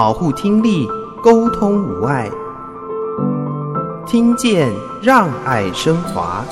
保护听力，沟通无碍，听见让爱升华。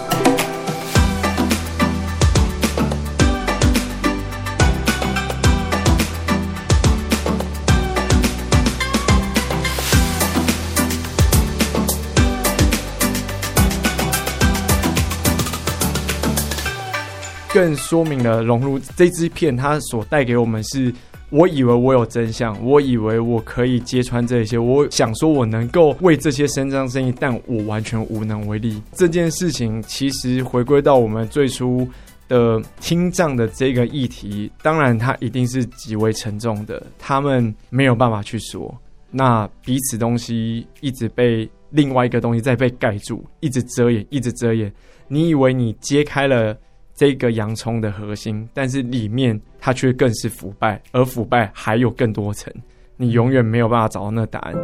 更说明了融入这支片，它所带给我们是，我以为我有真相，我以为我可以揭穿这些，我想说我能够为这些伸张正义，但我完全无能为力。这件事情其实回归到我们最初的听障的这个议题，当然它一定是极为沉重的，他们没有办法去说，那彼此东西一直被另外一个东西在被盖住，一直遮掩，一直遮掩。你以为你揭开了。这个洋葱的核心，但是里面它却更是腐败，而腐败还有更多层，你永远没有办法找到那个答案。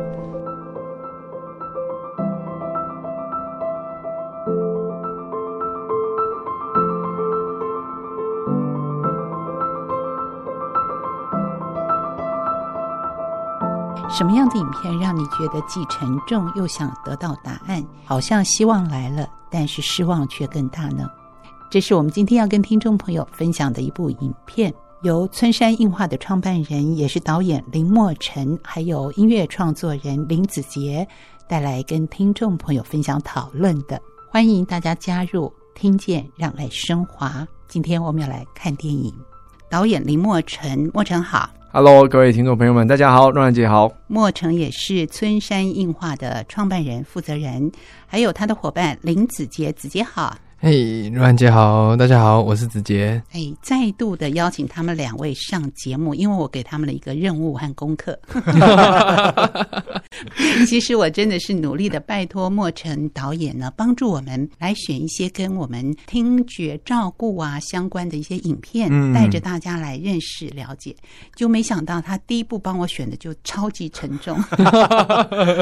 什么样的影片让你觉得既沉重又想得到答案？好像希望来了，但是失望却更大呢？这是我们今天要跟听众朋友分享的一部影片，由村山映画的创办人，也是导演林墨辰，还有音乐创作人林子杰带来跟听众朋友分享讨论的。欢迎大家加入，听见让爱升华。今天我们要来看电影，导演林墨辰，墨辰好，Hello，各位听众朋友们，大家好，若兰姐好。莫辰也是村山映画的创办人、负责人，还有他的伙伴林子杰，子杰好。嘿，若兰姐好，大家好，我是子杰。哎，再度的邀请他们两位上节目，因为我给他们了一个任务和功课。其实我真的是努力的拜托莫尘导演呢，帮助我们来选一些跟我们听觉照顾啊相关的一些影片，带着大家来认识了解。就没想到他第一部帮我选的就超级沉重。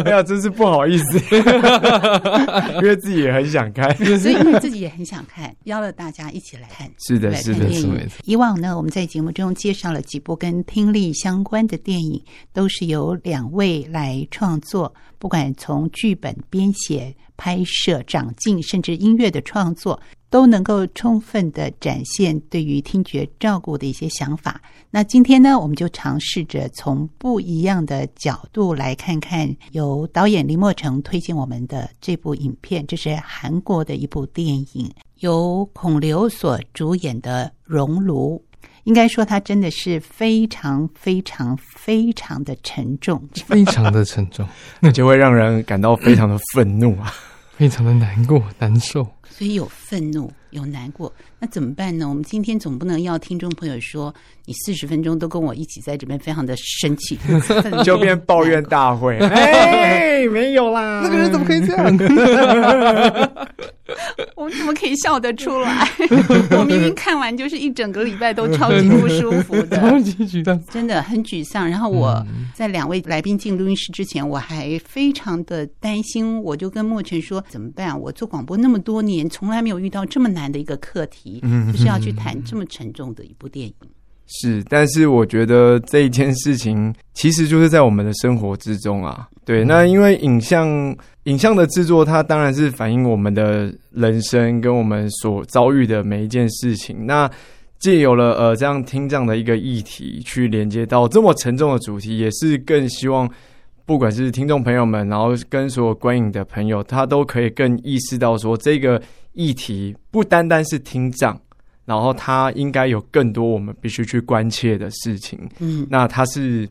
哎呀，真是不好意思，因为自己也很想看，所以因为自己也。很想看，邀了大家一起来看。是的，是的，是的。以往呢，我们在节目中介绍了几部跟听力相关的电影，都是由两位来创作，不管从剧本编写、拍摄、长进，甚至音乐的创作。都能够充分的展现对于听觉照顾的一些想法。那今天呢，我们就尝试着从不一样的角度来看看，由导演林默成推荐我们的这部影片，这是韩国的一部电影，由孔刘所主演的《熔炉》。应该说，它真的是非常非常非常的沉重，非常的沉重，那就会让人感到非常的愤怒啊，非常的难过、难受。所以有愤怒，有难过，那怎么办呢？我们今天总不能要听众朋友说，你四十分钟都跟我一起在这边，非常的生气，就变抱怨大会。哎，没有啦，那个人怎么可以这样？我们怎么可以笑得出来？我明明看完就是一整个礼拜都超级不舒服的，超级沮丧，真的很沮丧。然后我在两位来宾进录音室之前，我还非常的担心，我就跟莫辰说：“怎么办？我做广播那么多年，从来没有遇到这么难的一个课题，就是要去谈这么沉重的一部电影。”是，但是我觉得这一件事情其实就是在我们的生活之中啊。对，那因为影像影像的制作，它当然是反映我们的人生跟我们所遭遇的每一件事情。那借有了呃这样听这样的一个议题去连接到这么沉重的主题，也是更希望不管是听众朋友们，然后跟所有观影的朋友，他都可以更意识到说，这个议题不单单是听障。然后他应该有更多我们必须去关切的事情，嗯，那他是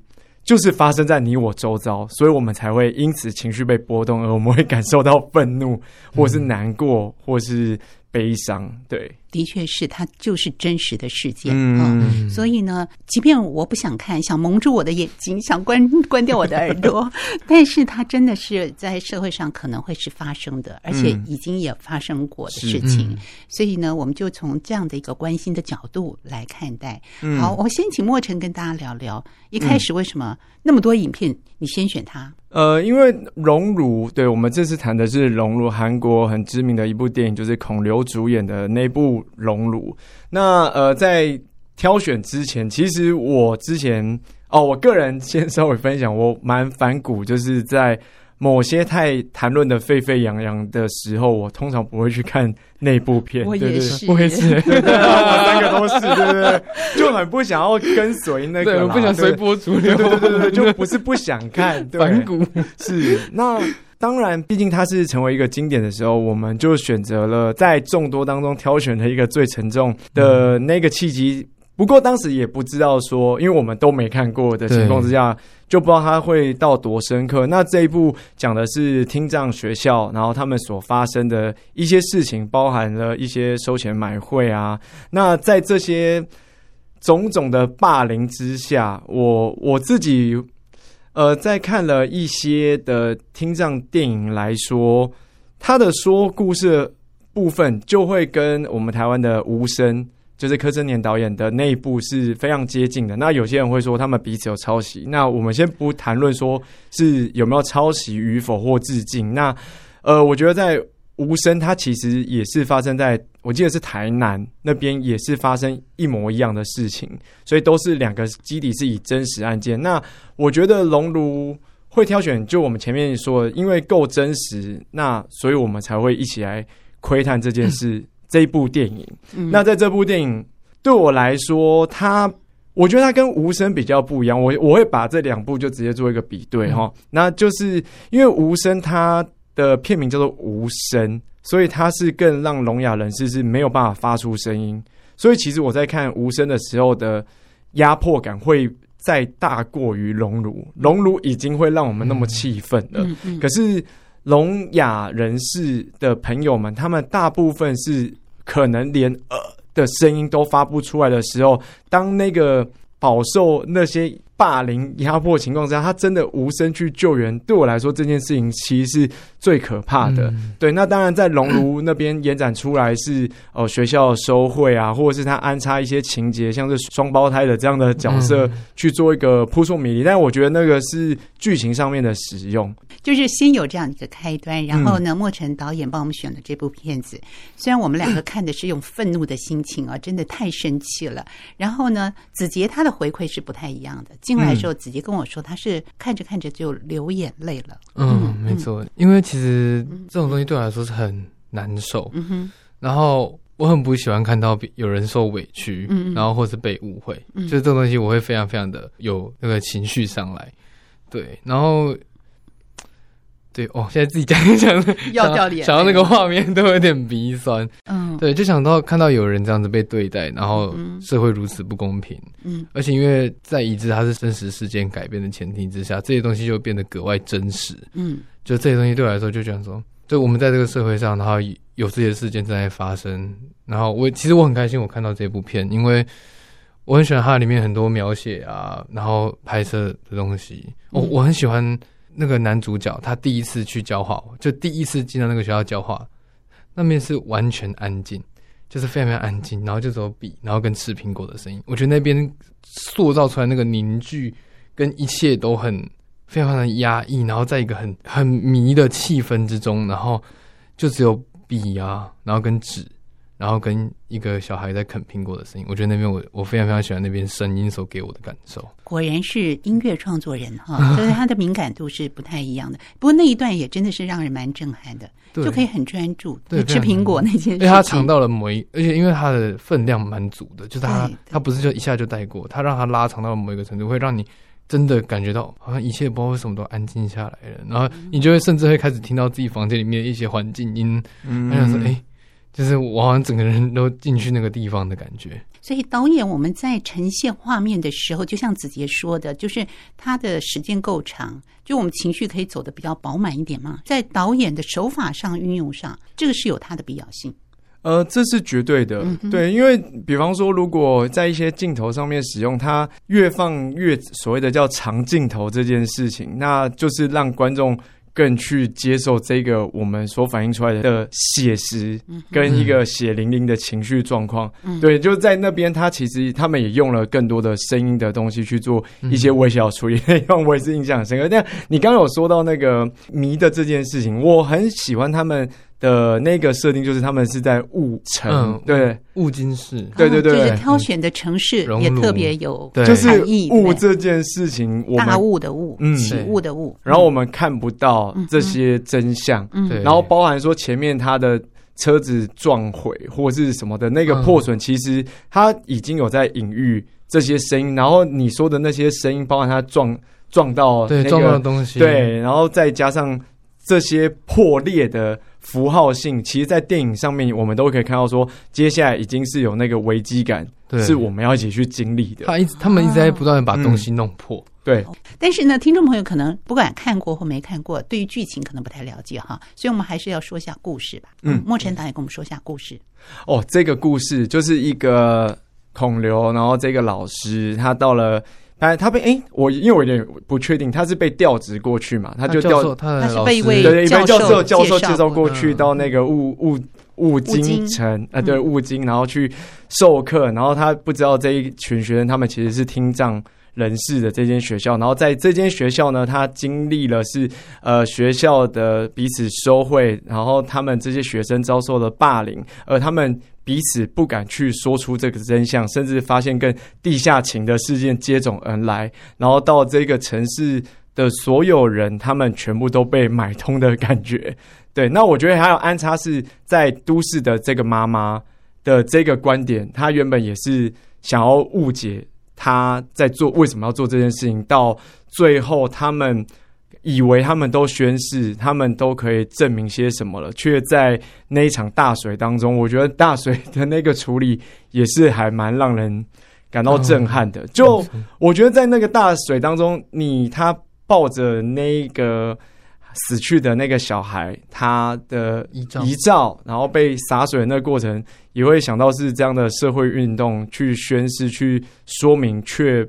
就是发生在你我周遭，所以我们才会因此情绪被波动，而我们会感受到愤怒，或是难过，或是悲伤，对。的确是，它就是真实的事件啊、嗯哦！所以呢，即便我不想看，想蒙住我的眼睛，想关 关掉我的耳朵，但是它真的是在社会上可能会是发生的，而且已经也发生过的事情。嗯、所以呢，我们就从这样的一个关心的角度来看待。嗯、好，我先请莫尘跟大家聊聊，一开始为什么那么多影片，你先选它？呃，因为《熔炉》，对，我们这次谈的是《熔炉》，韩国很知名的一部电影，就是孔刘主演的那部。熔炉。那呃，在挑选之前，其实我之前哦，我个人先稍微分享，我蛮反骨，就是在某些太谈论的沸沸扬扬的时候，我通常不会去看那部片。我也是，我也是，我 三个都是，对不对？就很不想要跟随那个，对，不想随波逐流，对对对对，就不是不想看，反骨是 那。当然，毕竟它是成为一个经典的时候，我们就选择了在众多当中挑选了一个最沉重的那个契机。不过当时也不知道说，因为我们都没看过的情况之下，就不知道它会到多深刻。那这一部讲的是听障学校，然后他们所发生的一些事情，包含了一些收钱买会啊。那在这些种种的霸凌之下，我我自己。呃，在看了一些的听障电影来说，他的说故事的部分就会跟我们台湾的无声，就是柯震年导演的那一部是非常接近的。那有些人会说他们彼此有抄袭，那我们先不谈论说是有没有抄袭与否或致敬。那呃，我觉得在。无声，它其实也是发生在我记得是台南那边，也是发生一模一样的事情，所以都是两个基底是以真实案件。那我觉得龙炉会挑选，就我们前面说的，因为够真实，那所以我们才会一起来窥探这件事。这一部电影，嗯、那在这部电影对我来说，它我觉得它跟无声比较不一样。我我会把这两部就直接做一个比对哈，嗯、那就是因为无声它。的片名叫做无声，所以它是更让聋哑人士是没有办法发出声音。所以其实我在看无声的时候的压迫感会再大过于熔炉，熔炉已经会让我们那么气愤了。嗯嗯嗯、可是聋哑人士的朋友们，他们大部分是可能连呃的声音都发不出来的时候，当那个饱受那些。霸凌压迫情况之下，他真的无声去救援。对我来说，这件事情其实是最可怕的。嗯、对，那当然在熔炉那边延展出来是哦、呃，学校收贿啊，或者是他安插一些情节，像是双胞胎的这样的角色去做一个扑朔迷离。但我觉得那个是剧情上面的使用，就是先有这样一个开端，然后呢，莫晨导演帮我们选了这部片子。嗯、虽然我们两个看的是用愤怒的心情啊，真的太生气了。然后呢，子杰他的回馈是不太一样的。进来的时候，子杰跟我说，他是看着看着就流眼泪了。嗯，没错，因为其实这种东西对我来说是很难受。嗯哼，然后我很不喜欢看到有人受委屈，嗯，然后或是被误会，嗯，就这种东西我会非常非常的有那个情绪上来。对，然后。对哦，现在自己讲一讲，要掉脸，想到那个画面都有点鼻酸。嗯，对，就想到看到有人这样子被对待，然后社会如此不公平。嗯，而且因为在已知它是真实事件改编的前提之下，这些东西就变得格外真实。嗯，就这些东西对我来说，就讲说，就我们在这个社会上，然后有这些事件正在发生。然后我其实我很开心，我看到这部片，因为我很喜欢它里面很多描写啊，然后拍摄的东西。我我很喜欢。那个男主角他第一次去教画，就第一次进到那个学校教画，那边是完全安静，就是非常非常安静，然后就只有笔，然后跟吃苹果的声音。我觉得那边塑造出来那个凝聚跟一切都很非常非常的压抑，然后在一个很很迷的气氛之中，然后就只有笔啊，然后跟纸。然后跟一个小孩在啃苹果的声音，我觉得那边我我非常非常喜欢那边声音所给我的感受。果然是音乐创作人哈，所以他的敏感度是不太一样的。不过那一段也真的是让人蛮震撼的，就可以很专注。对，吃苹果那件事，因为他尝到了某一，而且因为他的分量蛮足的，就是他他不是就一下就带过，他让他拉长到某一个程度，会让你真的感觉到好像一切不知道为什么都安静下来了，然后你就会甚至会开始听到自己房间里面的一些环境音，嗯，他想说哎。就是我好像整个人都进去那个地方的感觉。所以导演我们在呈现画面的时候，就像子杰说的，就是他的时间够长，就我们情绪可以走得比较饱满一点嘛。在导演的手法上运用上，这个是有它的必要性。呃，这是绝对的，嗯、对，因为比方说，如果在一些镜头上面使用它，越放越所谓的叫长镜头这件事情，那就是让观众。更去接受这个我们所反映出来的写实，跟一个血淋淋的情绪状况。嗯、对，就在那边，他其实他们也用了更多的声音的东西去做一些微小处理，让、嗯、我也是印象很深刻。但你刚刚有说到那个迷的这件事情，我很喜欢他们的那个设定就是他们是在雾城，嗯、对，雾金市，对对对，就是挑选的城市也特别有对，就是雾这件事情，大雾的雾，嗯，起雾的雾，然后我们看不到这些真相，嗯，然后包含说前面他的车子撞毁或是什么的那个破损，其实他已经有在隐喻这些声音，然后你说的那些声音，包含他撞撞到那个撞到的东西，对，然后再加上这些破裂的。符号性，其实，在电影上面，我们都可以看到说，接下来已经是有那个危机感，是我们要一起去经历的。他一直，他们一直在不断的把东西弄破。对，但是呢，听众朋友可能不管看过或没看过，对于剧情可能不太了解哈，所以我们还是要说一下故事吧。嗯，莫晨导演跟我们说一下故事。哦，这个故事就是一个孔刘，然后这个老师他到了。哎，他被哎、欸，我因为我有点不确定，他是被调职过去嘛？他就调，他是被一位对，被教授教授介绍过去到那个雾雾雾津城啊，对雾津，然后去授课，然后他不知道这一群学生他们其实是听障人士的这间学校，然后在这间学校呢，他经历了是呃学校的彼此收贿，然后他们这些学生遭受了霸凌，而他们。彼此不敢去说出这个真相，甚至发现跟地下情的事件接踵而来，然后到这个城市的所有人，他们全部都被买通的感觉。对，那我觉得还有安插是在都市的这个妈妈的这个观点，她原本也是想要误解她在做为什么要做这件事情，到最后他们。以为他们都宣誓，他们都可以证明些什么了，却在那一场大水当中，我觉得大水的那个处理也是还蛮让人感到震撼的。就我觉得在那个大水当中，你他抱着那个死去的那个小孩，他的遗照，然后被洒水的那个过程，也会想到是这样的社会运动去宣誓、去说明，却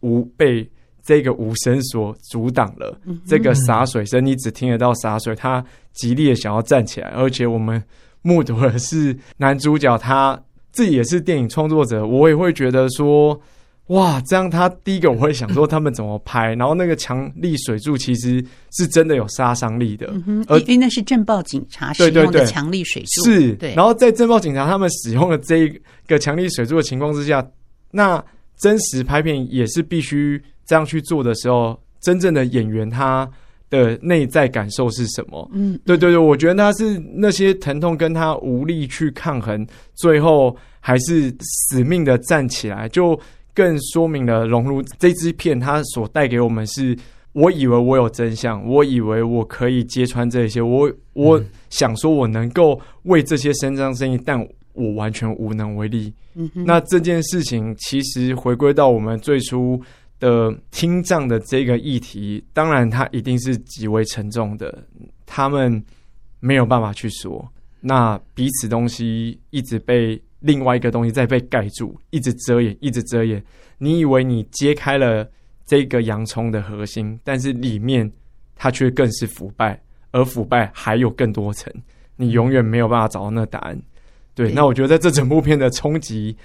无被。这个无声所阻挡了这个洒水声，你只听得到洒水。他极力的想要站起来，而且我们目睹的是男主角他自己也是电影创作者，我也会觉得说，哇，这样他第一个我会想说他们怎么拍，然后那个强力水柱其实是真的有杀伤力的，而因为那是震爆警察使用的强力水柱，是，对。然后在震爆警察他们使用了这个强力水柱的情况之下，那真实拍片也是必须。这样去做的时候，真正的演员他的内在感受是什么？嗯，对对对，我觉得他是那些疼痛跟他无力去抗衡，最后还是死命的站起来，就更说明了《熔炉》这支片它所带给我们是：我以为我有真相，我以为我可以揭穿这些，我我想说我能够为这些伸张正义，但我完全无能为力。嗯，那这件事情其实回归到我们最初。的听障的这个议题，当然它一定是极为沉重的。他们没有办法去说，那彼此东西一直被另外一个东西在被盖住，一直遮掩，一直遮掩。你以为你揭开了这个洋葱的核心，但是里面它却更是腐败，而腐败还有更多层，你永远没有办法找到那答案。对，那我觉得在这整部片的冲击。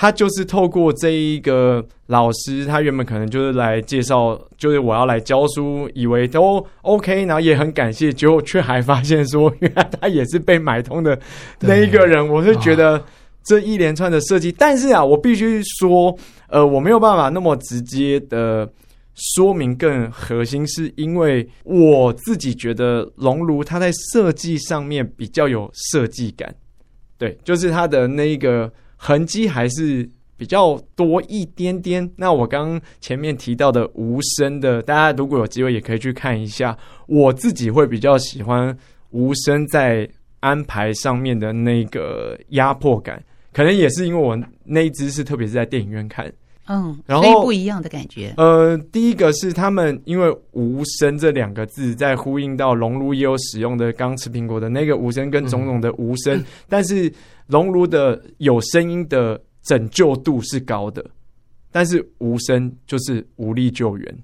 他就是透过这一个老师，他原本可能就是来介绍，就是我要来教书，以为都 OK，然后也很感谢，结果却还发现说，原来他也是被买通的那一个人。我是觉得这一连串的设计，但是啊，我必须说，呃，我没有办法那么直接的说明更核心，是因为我自己觉得熔炉它在设计上面比较有设计感，对，就是它的那个。痕迹还是比较多一点点。那我刚前面提到的无声的，大家如果有机会也可以去看一下。我自己会比较喜欢无声在安排上面的那个压迫感，可能也是因为我那一支是特别是在电影院看，嗯，然后不一样的感觉。呃，第一个是他们因为无声这两个字在呼应到熔炉也有使用的刚吃苹果的那个无声跟种种的无声，嗯、但是。熔炉的有声音的拯救度是高的，但是无声就是无力救援。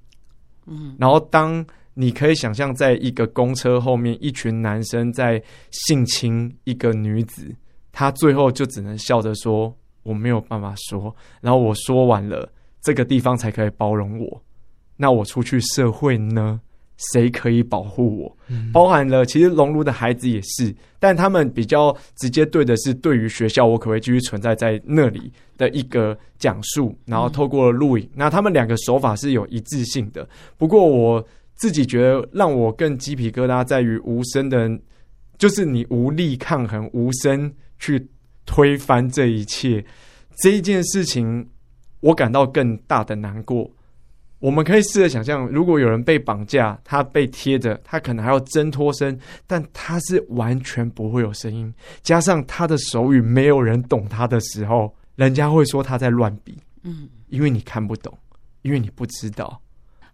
嗯，然后当你可以想象，在一个公车后面，一群男生在性侵一个女子，他最后就只能笑着说：“我没有办法说。”然后我说完了，这个地方才可以包容我。那我出去社会呢？谁可以保护我？包含了其实熔炉的孩子也是，但他们比较直接对的是对于学校，我可不可以继续存在在那里的一个讲述，然后透过录影，那他们两个手法是有一致性的。不过我自己觉得让我更鸡皮疙瘩在于无声的，就是你无力抗衡，无声去推翻这一切这一件事情，我感到更大的难过。我们可以试着想象，如果有人被绑架，他被贴着，他可能还要挣脱身，但他是完全不会有声音。加上他的手语没有人懂他的时候，人家会说他在乱比。嗯，因为你看不懂，因为你不知道。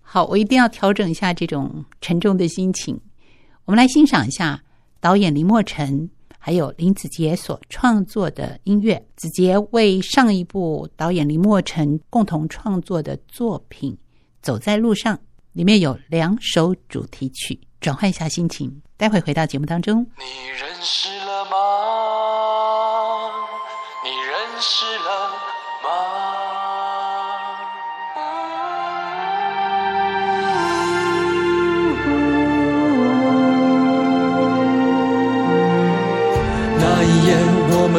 好，我一定要调整一下这种沉重的心情。我们来欣赏一下导演林默诚还有林子杰所创作的音乐。子杰为上一部导演林墨辰共同创作的作品。走在路上，里面有两首主题曲，转换一下心情。待会回到节目当中。你认识了吗？你认识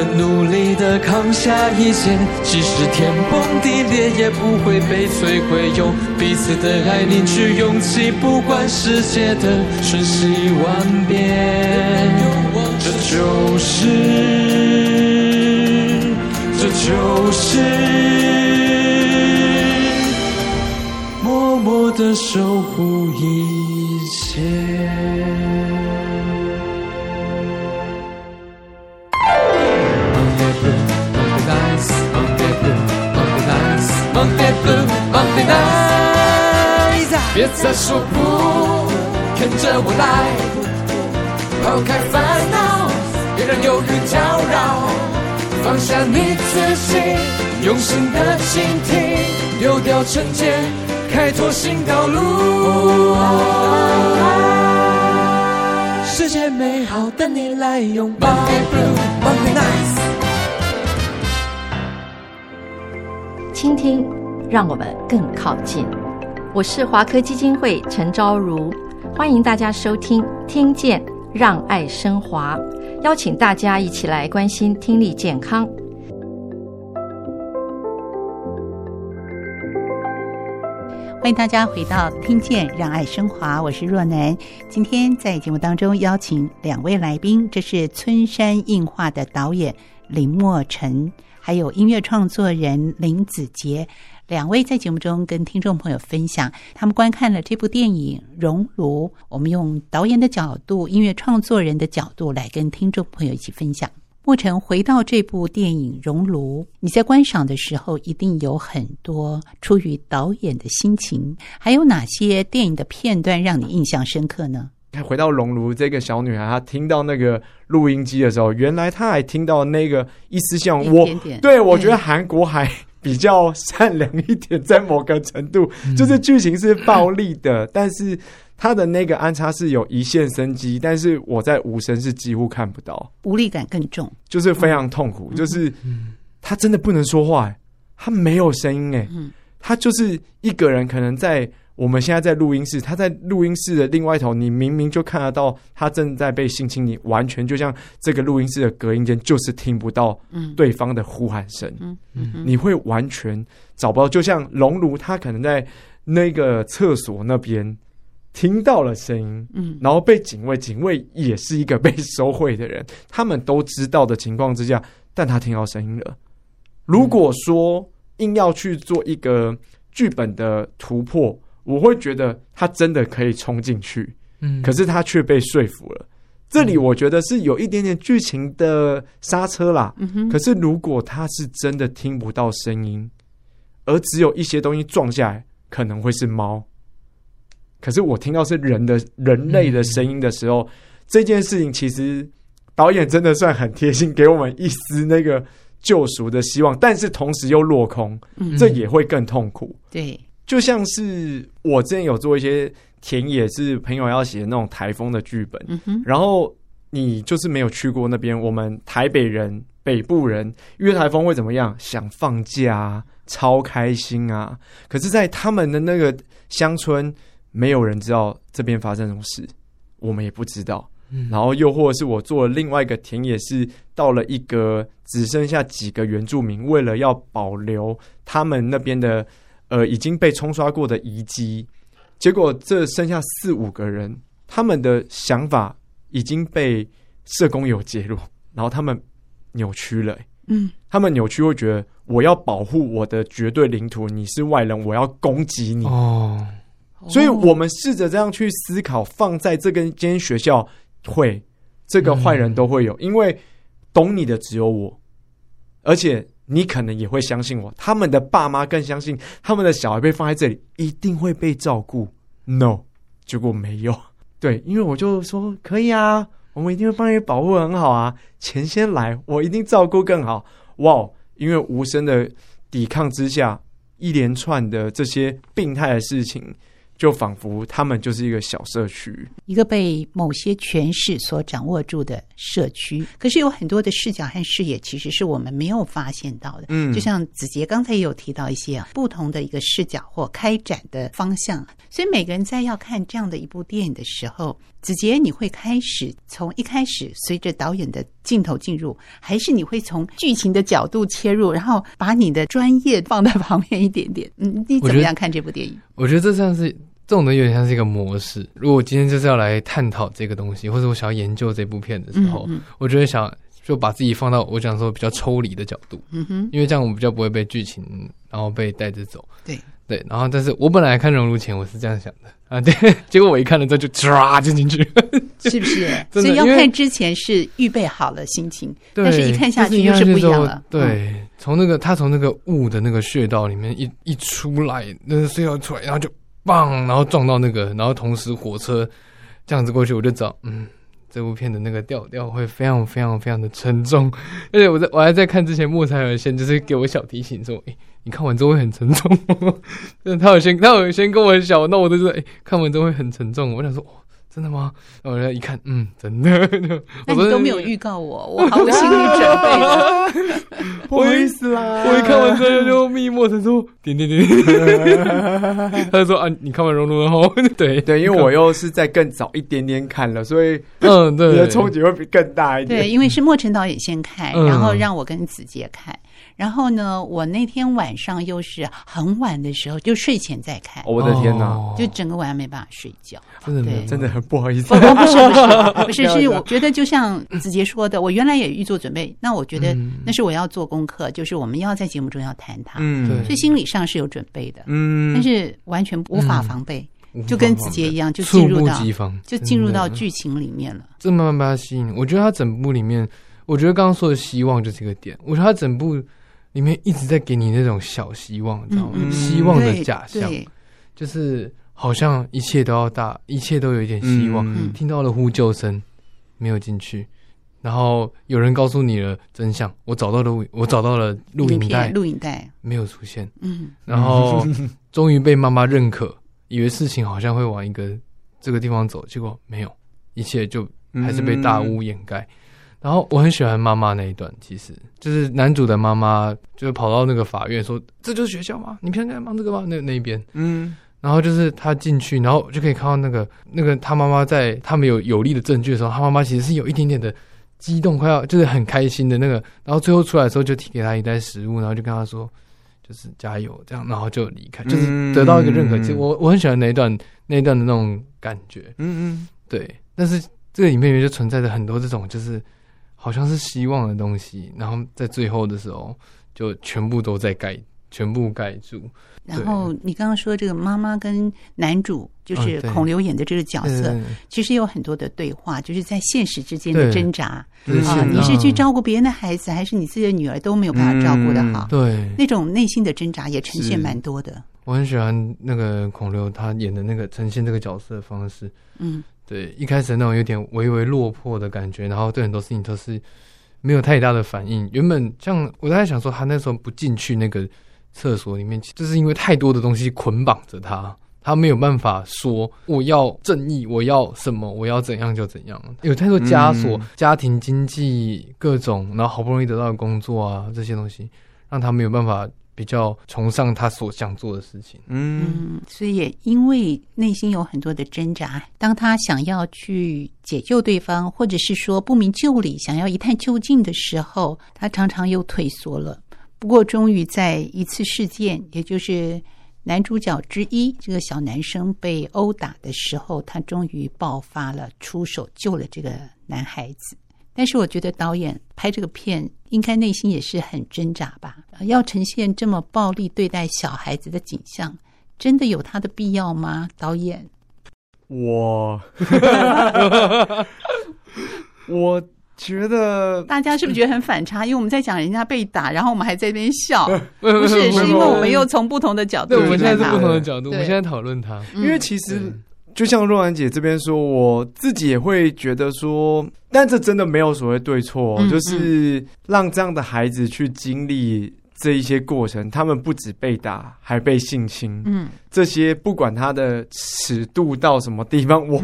们努力的扛下一切，即使天崩地裂，也不会被摧毁。用彼此的爱凝聚勇气，不管世界的瞬息万变。这就是，这就是默默的守护一切。别再说不，跟着我来，抛开烦恼，别让忧郁搅扰，放下你自己，用心的倾听，丢掉成见，开拓新道路。世界美好，等你来拥抱。倾听，让我们更靠近。我是华科基金会陈昭如，欢迎大家收听《听见让爱升华》，邀请大家一起来关心听力健康。欢迎大家回到《听见让爱升华》，我是若楠。今天在节目当中邀请两位来宾，这是村山映画的导演林默诚，还有音乐创作人林子杰。两位在节目中跟听众朋友分享他们观看了这部电影《熔炉》，我们用导演的角度、音乐创作人的角度来跟听众朋友一起分享。莫尘，回到这部电影《熔炉》，你在观赏的时候一定有很多出于导演的心情，还有哪些电影的片段让你印象深刻呢？回到《熔炉》，这个小女孩她听到那个录音机的时候，原来她还听到那个一丝像我，点点对，我觉得韩国还。比较善良一点，在某个程度，就是剧情是暴力的，但是他的那个安插是有一线生机，但是我在无声是几乎看不到，无力感更重，就是非常痛苦，就是他真的不能说话，他没有声音，哎，他就是一个人，可能在。我们现在在录音室，他在录音室的另外一头，你明明就看得到他正在被性侵，你完全就像这个录音室的隔音间，就是听不到对方的呼喊声，嗯你会完全找不到。就像熔炉，他可能在那个厕所那边听到了声音，嗯，然后被警卫，警卫也是一个被收贿的人，他们都知道的情况之下，但他听到声音了。如果说硬要去做一个剧本的突破。我会觉得他真的可以冲进去，嗯，可是他却被说服了。这里我觉得是有一点点剧情的刹车啦。嗯。可是如果他是真的听不到声音，而只有一些东西撞下来，可能会是猫。可是我听到是人的人类的声音的时候，这件事情其实导演真的算很贴心，给我们一丝那个救赎的希望，但是同时又落空，这也会更痛苦。对。就像是我之前有做一些田野，是朋友要写那种台风的剧本，嗯，然后你就是没有去过那边。我们台北人、北部人遇台风会怎么样？想放假，超开心啊！可是，在他们的那个乡村，没有人知道这边发生什么事，我们也不知道。然后又或者是我做了另外一个田野，是到了一个只剩下几个原住民，为了要保留他们那边的呃已经被冲刷过的遗迹，结果这剩下四五个人，他们的想法已经被社工有揭露，然后他们扭曲了。嗯，他们扭曲会觉得我要保护我的绝对领土，你是外人，我要攻击你。哦，所以我们试着这样去思考，放在这个间学校。会，这个坏人都会有，因为懂你的只有我，而且你可能也会相信我。他们的爸妈更相信，他们的小孩被放在这里一定会被照顾。No，结果没有。对，因为我就说可以啊，我们一定会帮你保护很好啊，钱先来，我一定照顾更好。哇，因为无声的抵抗之下，一连串的这些病态的事情。就仿佛他们就是一个小社区，一个被某些权势所掌握住的社区。可是有很多的视角和视野，其实是我们没有发现到的。嗯，就像子杰刚才也有提到一些不同的一个视角或开展的方向。所以每个人在要看这样的一部电影的时候，子杰你会开始从一开始随着导演的镜头进入，还是你会从剧情的角度切入，然后把你的专业放在旁边一点点？嗯，你怎么样看这部电影？我觉得这像是。这种的有点像是一个模式。如果我今天就是要来探讨这个东西，或者我想要研究这部片的时候，嗯嗯、我就会想就把自己放到我讲说比较抽离的角度，嗯哼，因为这样我比较不会被剧情然后被带着走。对对，然后但是我本来看熔炉前我是这样想的啊，对，结果我一看了之后就唰就进去，是不是？所以要看之前是预备好了心情，但是一看下去又是不一样了。对，从那个他从那个雾的那个穴道里面一一出来，那个隧道出来，然后就。棒，然后撞到那个，然后同时火车这样子过去，我就找，嗯，这部片的那个调调会非常非常非常的沉重。而且我在我还在看之前，莫才尔先就是给我小提醒说，诶，你看完之后会很沉重。他有先他有先跟我小，那我都说，诶，看完之后会很沉重。我想说。真的吗？然后我一看，嗯，真的。那你都没有预告我，我毫无心理准备。不好意思啦，我一看完之后就密默的说 点点点。他就说啊，你看完熔炉了后？对对，因为我又是在更早一点点看了，所以嗯，对，你的冲击会比更大一点。对，因为是莫尘导演先看，然后让我跟子杰看。然后呢，我那天晚上又是很晚的时候，就睡前再看。我的天哪！就整个晚上没办法睡觉，真的对，真的很不好意思。不是不是不是，是我觉得就像子杰说的，我原来也预做准备。那我觉得那是我要做功课，就是我们要在节目中要谈它，嗯，所以心理上是有准备的，嗯，但是完全无法防备，就跟子杰一样，就进入到就进入到剧情里面了。这慢慢把它吸引。我觉得他整部里面，我觉得刚刚说的希望就是这个点。我觉得他整部。里面一直在给你那种小希望，你知道吗？嗯、希望的假象，就是好像一切都要大，一切都有一点希望。嗯、听到了呼救声，没有进去，然后有人告诉你了真相。我找到了，我找到了录影带，录影带没有出现。嗯，然后终于被妈妈认可，以为事情好像会往一个这个地方走，结果没有，一切就还是被大雾掩盖。嗯然后我很喜欢妈妈那一段，其实就是男主的妈妈，就是跑到那个法院说：“这就是学校吗？你平常在忙这个吗？”那那一边，嗯，然后就是他进去，然后就可以看到那个那个他妈妈在他们有有力的证据的时候，他妈妈其实是有一点点的激动，快要就是很开心的那个。然后最后出来的时候，就提给他一袋食物，然后就跟他说：“就是加油，这样。”然后就离开，就是得到一个认可。其实我我很喜欢那一段那一段的那种感觉，嗯嗯，对。但是这个影片里面就存在着很多这种就是。好像是希望的东西，然后在最后的时候就全部都在盖，全部盖住。然后你刚刚说这个妈妈跟男主，就是孔刘演的这个角色，其实有很多的对话，就是在现实之间的挣扎啊。你是去照顾别人的孩子，还是你自己的女儿都没有办法照顾的好？对，那种内心的挣扎也呈现蛮多的。我很喜欢那个孔刘他演的那个呈现这个角色的方式。嗯。对，一开始那种有点微微落魄的感觉，然后对很多事情都是没有太大的反应。原本像我在想说，他那时候不进去那个厕所里面，就是因为太多的东西捆绑着他，他没有办法说我要正义，我要什么，我要怎样就怎样。有太多枷锁，嗯、家庭经济各种，然后好不容易得到的工作啊这些东西，让他没有办法比较崇尚他所想做的事情。嗯，所以也因为内心有很多的挣扎，当他想要去解救对方，或者是说不明就里，想要一探究竟的时候，他常常又退缩了。不过，终于在一次事件，也就是男主角之一这个小男生被殴打的时候，他终于爆发了，出手救了这个男孩子。但是我觉得导演拍这个片应该内心也是很挣扎吧？要呈现这么暴力对待小孩子的景象，真的有他的必要吗？导演，我，我觉得大家是不是觉得很反差？因为我们在讲人家被打，然后我们还在那边笑，不是，是因为我们又从不同的角度，对，我们现在是不同的角度，我们现在讨论他，因为其实。就像若兰姐这边说，我自己也会觉得说，但这真的没有所谓对错，嗯，就是让这样的孩子去经历。这一些过程，他们不止被打，还被性侵。嗯，这些不管他的尺度到什么地方，我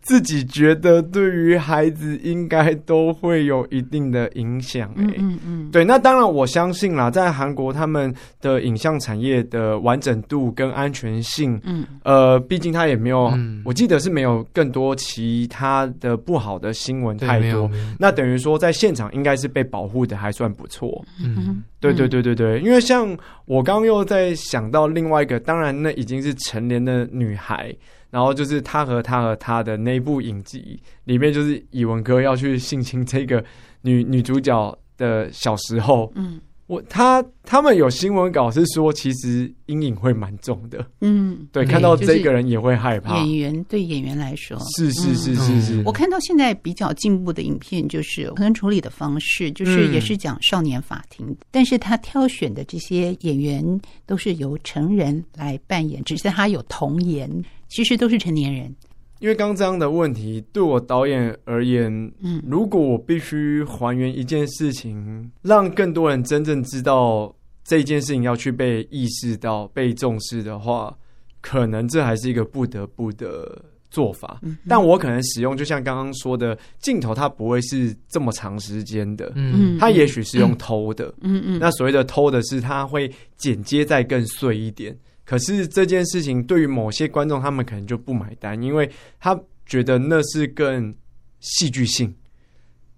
自己觉得对于孩子应该都会有一定的影响。欸。嗯嗯，嗯，对。那当然，我相信啦，在韩国他们的影像产业的完整度跟安全性，嗯，呃，毕竟他也没有，嗯，我记得是没有更多其他的不好的新闻太多。那等于说，在现场应该是被保护的还算不错。嗯。对对对对对，因为像我刚刚又在想到另外一个，当然那已经是成年的女孩，然后就是她和她和她的那部影集里面，就是以文哥要去性侵这个女女主角的小时候，嗯。我他他们有新闻稿是说，其实阴影会蛮重的。嗯，对，看到这个人也会害怕。演员对演员来说，是是是是是。我看到现在比较进步的影片，就是可能处理的方式，就是也是讲少年法庭，但是他挑选的这些演员都是由成人来扮演，只是他有童颜，其实都是成年人。因为刚这样的问题，对我导演而言，嗯，如果我必须还原一件事情，让更多人真正知道这件事情要去被意识到、被重视的话，可能这还是一个不得不的做法。嗯，但我可能使用，就像刚刚说的镜头，它不会是这么长时间的，嗯，它也许是用偷的，嗯嗯，那所谓的偷的是，它会剪接再更碎一点。可是这件事情对于某些观众，他们可能就不买单，因为他觉得那是更戏剧性。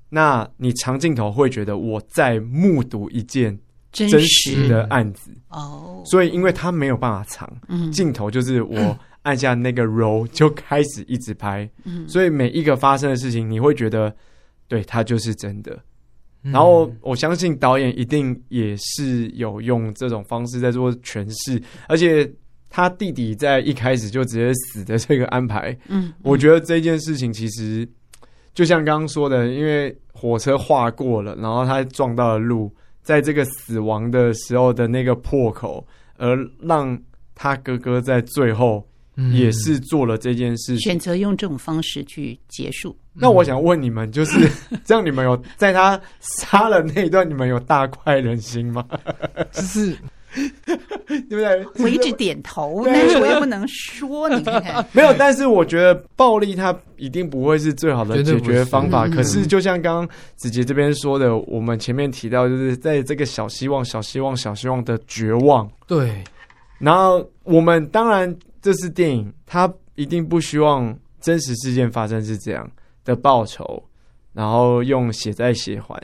那你长镜头会觉得我在目睹一件真实。的案子。哦，所以因为他没有办法长，镜头就是我按下那个 roll 就开始一直拍，所以每一个发生的事情，你会觉得对，它就是真的。然后我相信导演一定也是有用这种方式在做诠释，而且他弟弟在一开始就直接死的这个安排，嗯，我觉得这件事情其实就像刚刚说的，因为火车划过了，然后他撞到了路，在这个死亡的时候的那个破口，而让他哥哥在最后。也是做了这件事，选择用这种方式去结束。那我想问你们，就是 这样，你们有在他杀了那一段，你们有大快人心吗？就是 对不对？我一直点头，但是我又不能说。你看看，没有。但是我觉得暴力它一定不会是最好的解决方法。可是就像刚刚子杰这边说的，我们前面提到，就是在这个小希望、小希望、小希望的绝望。对。然后我们当然。这是电影，他一定不希望真实事件发生是这样的报仇，然后用血债血还，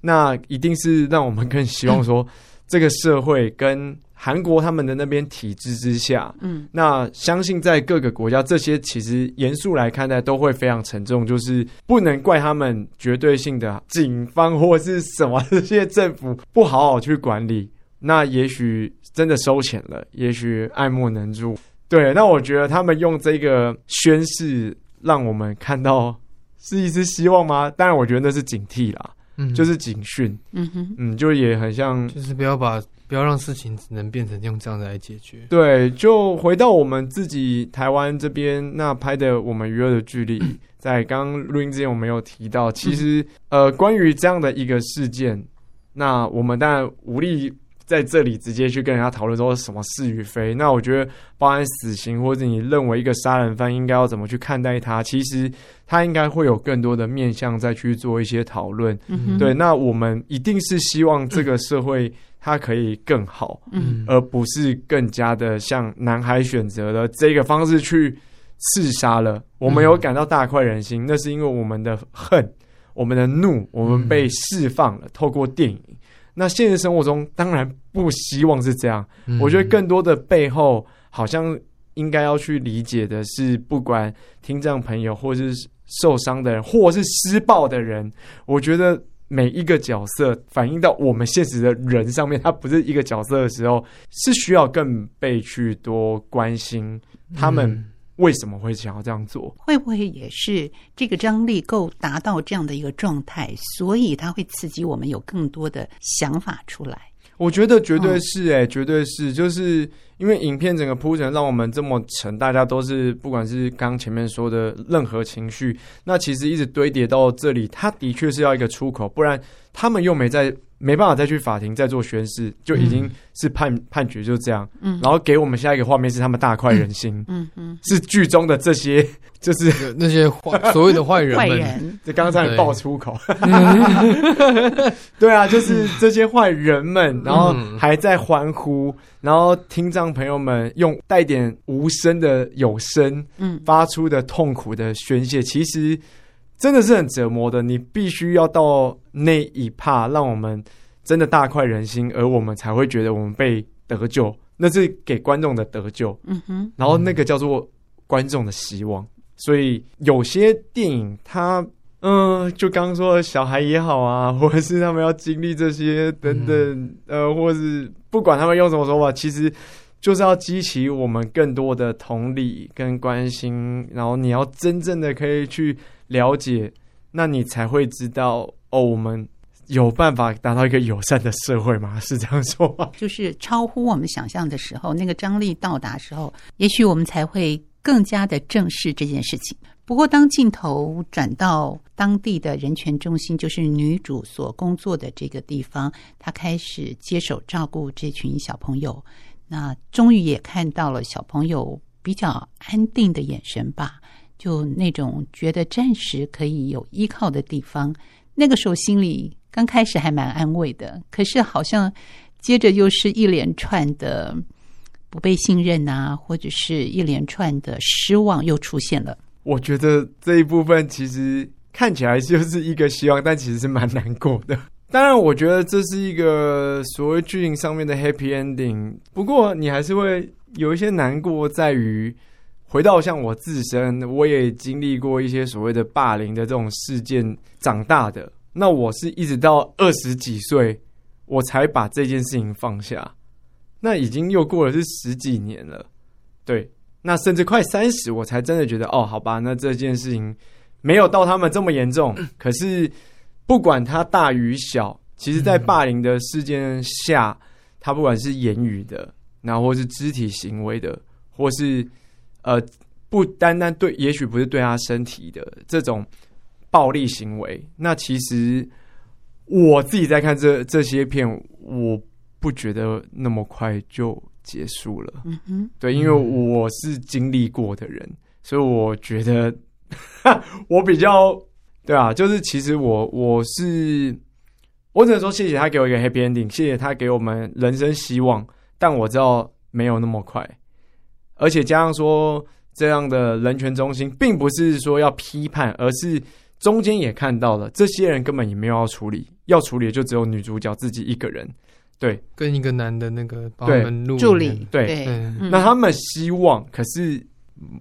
那一定是让我们更希望说，这个社会跟韩国他们的那边体制之下，嗯，那相信在各个国家，这些其实严肃来看待都会非常沉重，就是不能怪他们绝对性的警方或是什么这些政府不好好去管理，那也许真的收钱了，也许爱莫能助。对，那我觉得他们用这个宣誓，让我们看到是一丝希望吗？当然，我觉得那是警惕啦，嗯，就是警讯，嗯哼，嗯，就也很像，就是不要把不要让事情只能变成用这样子来解决。对，就回到我们自己台湾这边，那拍的我们娱乐的距离，在刚刚录音之前，我们有提到，其实呃，关于这样的一个事件，那我们当然无力。在这里直接去跟人家讨论说什么是与非，那我觉得包含死刑或者你认为一个杀人犯应该要怎么去看待他，其实他应该会有更多的面向再去做一些讨论。嗯、对，那我们一定是希望这个社会它可以更好，嗯，而不是更加的像男孩选择了这个方式去刺杀了。我们有感到大快人心，那是因为我们的恨、我们的怒，我们被释放了。透过电影，那现实生活中当然不希望是这样。我觉得更多的背后，好像应该要去理解的是，不管听障朋友，或是受伤的人，或是施暴的人，我觉得。每一个角色反映到我们现实的人上面，他不是一个角色的时候，是需要更被去多关心。他们为什么会想要这样做？会不会也是这个张力够达到这样的一个状态，所以它会刺激我们有更多的想法出来？我觉得绝对是、欸，哎、嗯，绝对是，就是因为影片整个铺陈让我们这么沉，大家都是不管是刚前面说的任何情绪，那其实一直堆叠到这里，他的确是要一个出口，不然他们又没在。没办法再去法庭再做宣誓，就已经是判、嗯、判决就这样。嗯，然后给我们下一个画面是他们大快人心。嗯嗯，嗯是剧中的这些，就是那些坏所谓的坏人们。坏人，就刚才爆粗口。对啊，就是这些坏人们，然后还在欢呼，然后听障朋友们用带点无声的有声，嗯，发出的痛苦的宣泄，其实。真的是很折磨的，你必须要到那一趴，让我们真的大快人心，而我们才会觉得我们被得救，那是给观众的得救。嗯哼，然后那个叫做观众的希望。所以有些电影它，它嗯，就刚刚说的小孩也好啊，或者是他们要经历这些等等，呃，或是不管他们用什么说法，其实就是要激起我们更多的同理跟关心，然后你要真正的可以去。了解，那你才会知道哦。我们有办法达到一个友善的社会吗？是这样说吗？就是超乎我们想象的时候，那个张力到达时候，也许我们才会更加的正视这件事情。不过，当镜头转到当地的人权中心，就是女主所工作的这个地方，她开始接手照顾这群小朋友。那终于也看到了小朋友比较安定的眼神吧。就那种觉得暂时可以有依靠的地方，那个时候心里刚开始还蛮安慰的，可是好像接着又是一连串的不被信任啊，或者是一连串的失望又出现了。我觉得这一部分其实看起来就是一个希望，但其实是蛮难过的。当然，我觉得这是一个所谓剧情上面的 happy ending，不过你还是会有一些难过，在于。回到像我自身，我也经历过一些所谓的霸凌的这种事件长大的。那我是一直到二十几岁，我才把这件事情放下。那已经又过了是十几年了，对。那甚至快三十，我才真的觉得，哦，好吧，那这件事情没有到他们这么严重。可是不管它大与小，其实，在霸凌的事件下，他不管是言语的，然后或是肢体行为的，或是。呃，不单单对，也许不是对他身体的这种暴力行为。那其实我自己在看这这些片，我不觉得那么快就结束了。嗯哼，对，因为我是经历过的人，所以我觉得 我比较对啊，就是其实我我是我只能说谢谢他给我一个 happy ending，谢谢他给我们人生希望，但我知道没有那么快。而且加上说，这样的人权中心，并不是说要批判，而是中间也看到了，这些人根本也没有要处理，要处理的就只有女主角自己一个人。对，跟一个男的那个对。助理，对，那他们希望，可是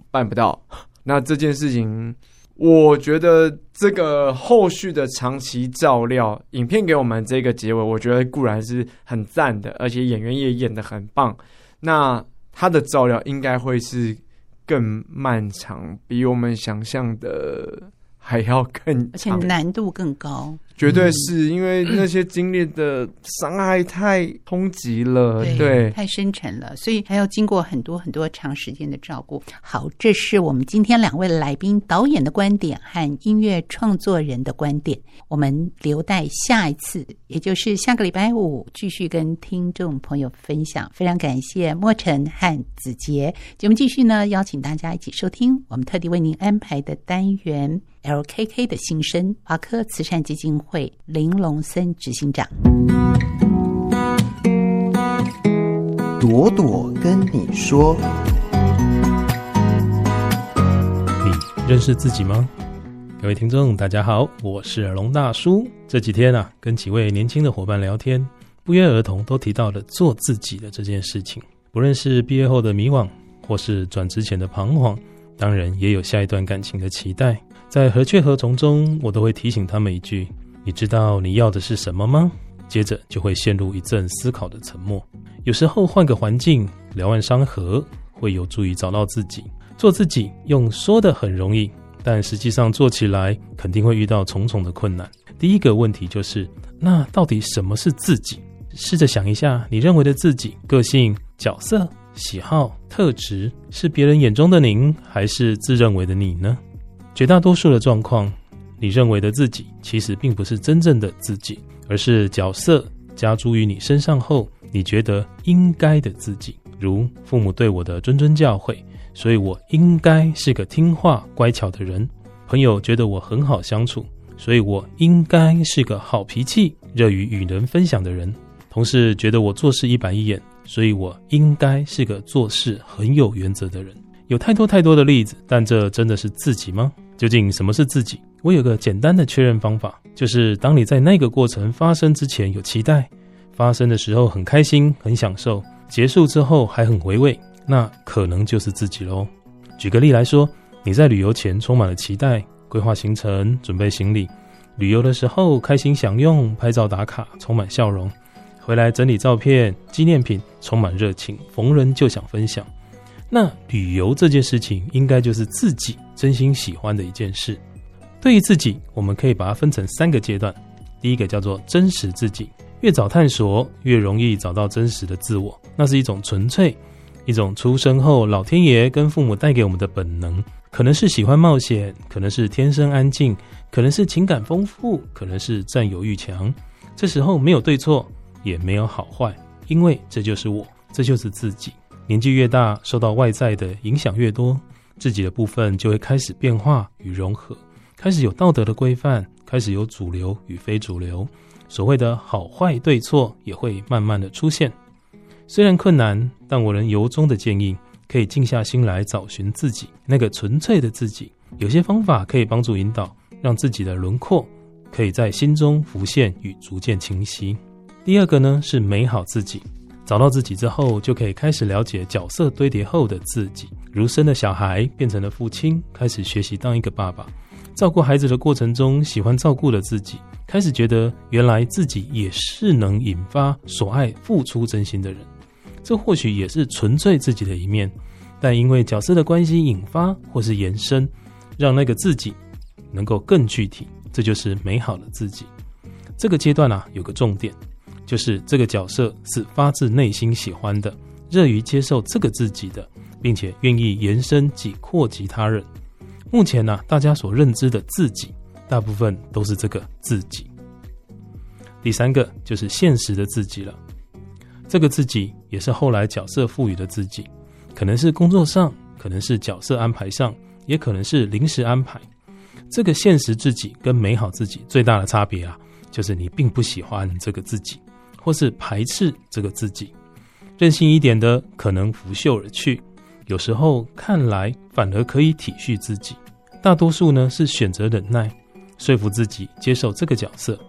办不到。那这件事情，我觉得这个后续的长期照料，影片给我们这个结尾，我觉得固然是很赞的，而且演员也演的很棒。那他的照料应该会是更漫长，比我们想象的还要更，而且难度更高。绝对是因为那些经历的伤害太冲击了，对，对太深沉了，所以还要经过很多很多长时间的照顾。好，这是我们今天两位来宾导演的观点和音乐创作人的观点，我们留待下一次，也就是下个礼拜五继续跟听众朋友分享。非常感谢莫尘和子杰，节目继续呢，邀请大家一起收听我们特地为您安排的单元。LKK 的新生，华科慈善基金会林龙森执行长。朵朵跟你说。你认识自己吗？各位听众，大家好，我是耳聋大叔。这几天啊，跟几位年轻的伙伴聊天，不约而同都提到了做自己的这件事情。不论是毕业后的迷惘，或是转职前的彷徨，当然也有下一段感情的期待。在何去何从中，我都会提醒他们一句：你知道你要的是什么吗？接着就会陷入一阵思考的沉默。有时候换个环境，两岸山河，会有助于找到自己。做自己，用说的很容易。但实际上做起来肯定会遇到重重的困难。第一个问题就是，那到底什么是自己？试着想一下，你认为的自己，个性、角色、喜好、特质，是别人眼中的您，还是自认为的你呢？绝大多数的状况，你认为的自己，其实并不是真正的自己，而是角色加诸于你身上后，你觉得应该的自己。如父母对我的谆谆教诲。所以我应该是个听话乖巧的人，朋友觉得我很好相处，所以我应该是个好脾气、乐于与人分享的人。同事觉得我做事一板一眼，所以我应该是个做事很有原则的人。有太多太多的例子，但这真的是自己吗？究竟什么是自己？我有个简单的确认方法，就是当你在那个过程发生之前有期待，发生的时候很开心、很享受，结束之后还很回味。那可能就是自己喽。举个例来说，你在旅游前充满了期待，规划行程，准备行李；旅游的时候开心享用，拍照打卡，充满笑容；回来整理照片、纪念品，充满热情，逢人就想分享。那旅游这件事情，应该就是自己真心喜欢的一件事。对于自己，我们可以把它分成三个阶段。第一个叫做真实自己，越早探索，越容易找到真实的自我。那是一种纯粹。一种出生后老天爷跟父母带给我们的本能，可能是喜欢冒险，可能是天生安静，可能是情感丰富，可能是占有欲强。这时候没有对错，也没有好坏，因为这就是我，这就是自己。年纪越大，受到外在的影响越多，自己的部分就会开始变化与融合，开始有道德的规范，开始有主流与非主流，所谓的好坏对错也会慢慢的出现。虽然困难，但我仍由衷的建议，可以静下心来找寻自己那个纯粹的自己。有些方法可以帮助引导，让自己的轮廓可以在心中浮现与逐渐清晰。第二个呢，是美好自己。找到自己之后，就可以开始了解角色堆叠后的自己，如生的小孩变成了父亲，开始学习当一个爸爸。照顾孩子的过程中，喜欢照顾了自己，开始觉得原来自己也是能引发所爱、付出真心的人。这或许也是纯粹自己的一面，但因为角色的关系引发或是延伸，让那个自己能够更具体，这就是美好的自己。这个阶段啊，有个重点，就是这个角色是发自内心喜欢的，乐于接受这个自己的，并且愿意延伸及扩及他人。目前呢、大家所认知的自己，大部分都是这个自己。第三个就是现实的自己了。这个自己也是后来角色赋予的自己，可能是工作上，可能是角色安排上，也可能是临时安排。这个现实自己跟美好自己最大的差别啊，就是你并不喜欢这个自己，或是排斥这个自己。任性一点的可能拂袖而去，有时候看来反而可以体恤自己。大多数呢是选择忍耐，说服自己接受这个角色，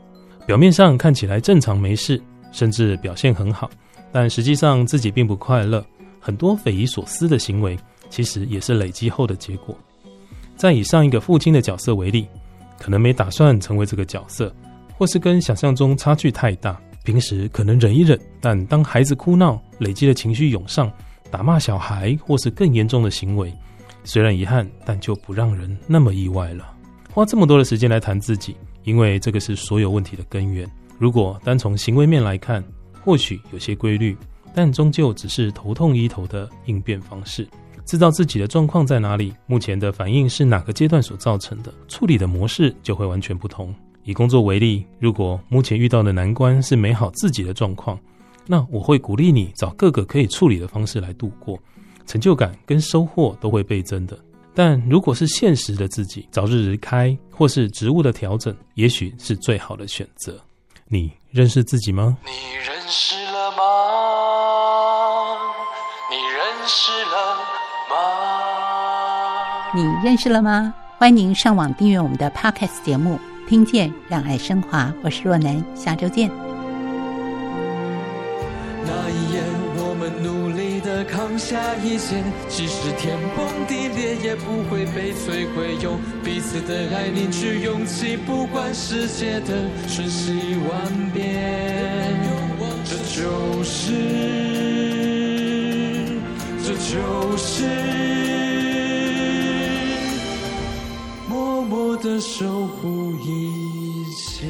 表面上看起来正常没事，甚至表现很好。但实际上自己并不快乐，很多匪夷所思的行为，其实也是累积后的结果。再以上一个父亲的角色为例，可能没打算成为这个角色，或是跟想象中差距太大，平时可能忍一忍，但当孩子哭闹，累积的情绪涌上，打骂小孩，或是更严重的行为，虽然遗憾，但就不让人那么意外了。花这么多的时间来谈自己，因为这个是所有问题的根源。如果单从行为面来看，或许有些规律，但终究只是头痛医头的应变方式。知道自己的状况在哪里，目前的反应是哪个阶段所造成的，处理的模式就会完全不同。以工作为例，如果目前遇到的难关是美好自己的状况，那我会鼓励你找各个可以处理的方式来度过，成就感跟收获都会倍增的。但如果是现实的自己，早日离开或是职务的调整，也许是最好的选择。你认识自己吗？你认识了吗？识了吗？你认识了吗？欢迎您上网订阅我们的 Podcast 节目，听见让爱升华。我是若楠，下周见。下一切，即使天崩地裂，也不会被摧毁，用彼此的爱，凝聚勇气，不管世界的瞬息万变，这就是这就是默默的守护一切。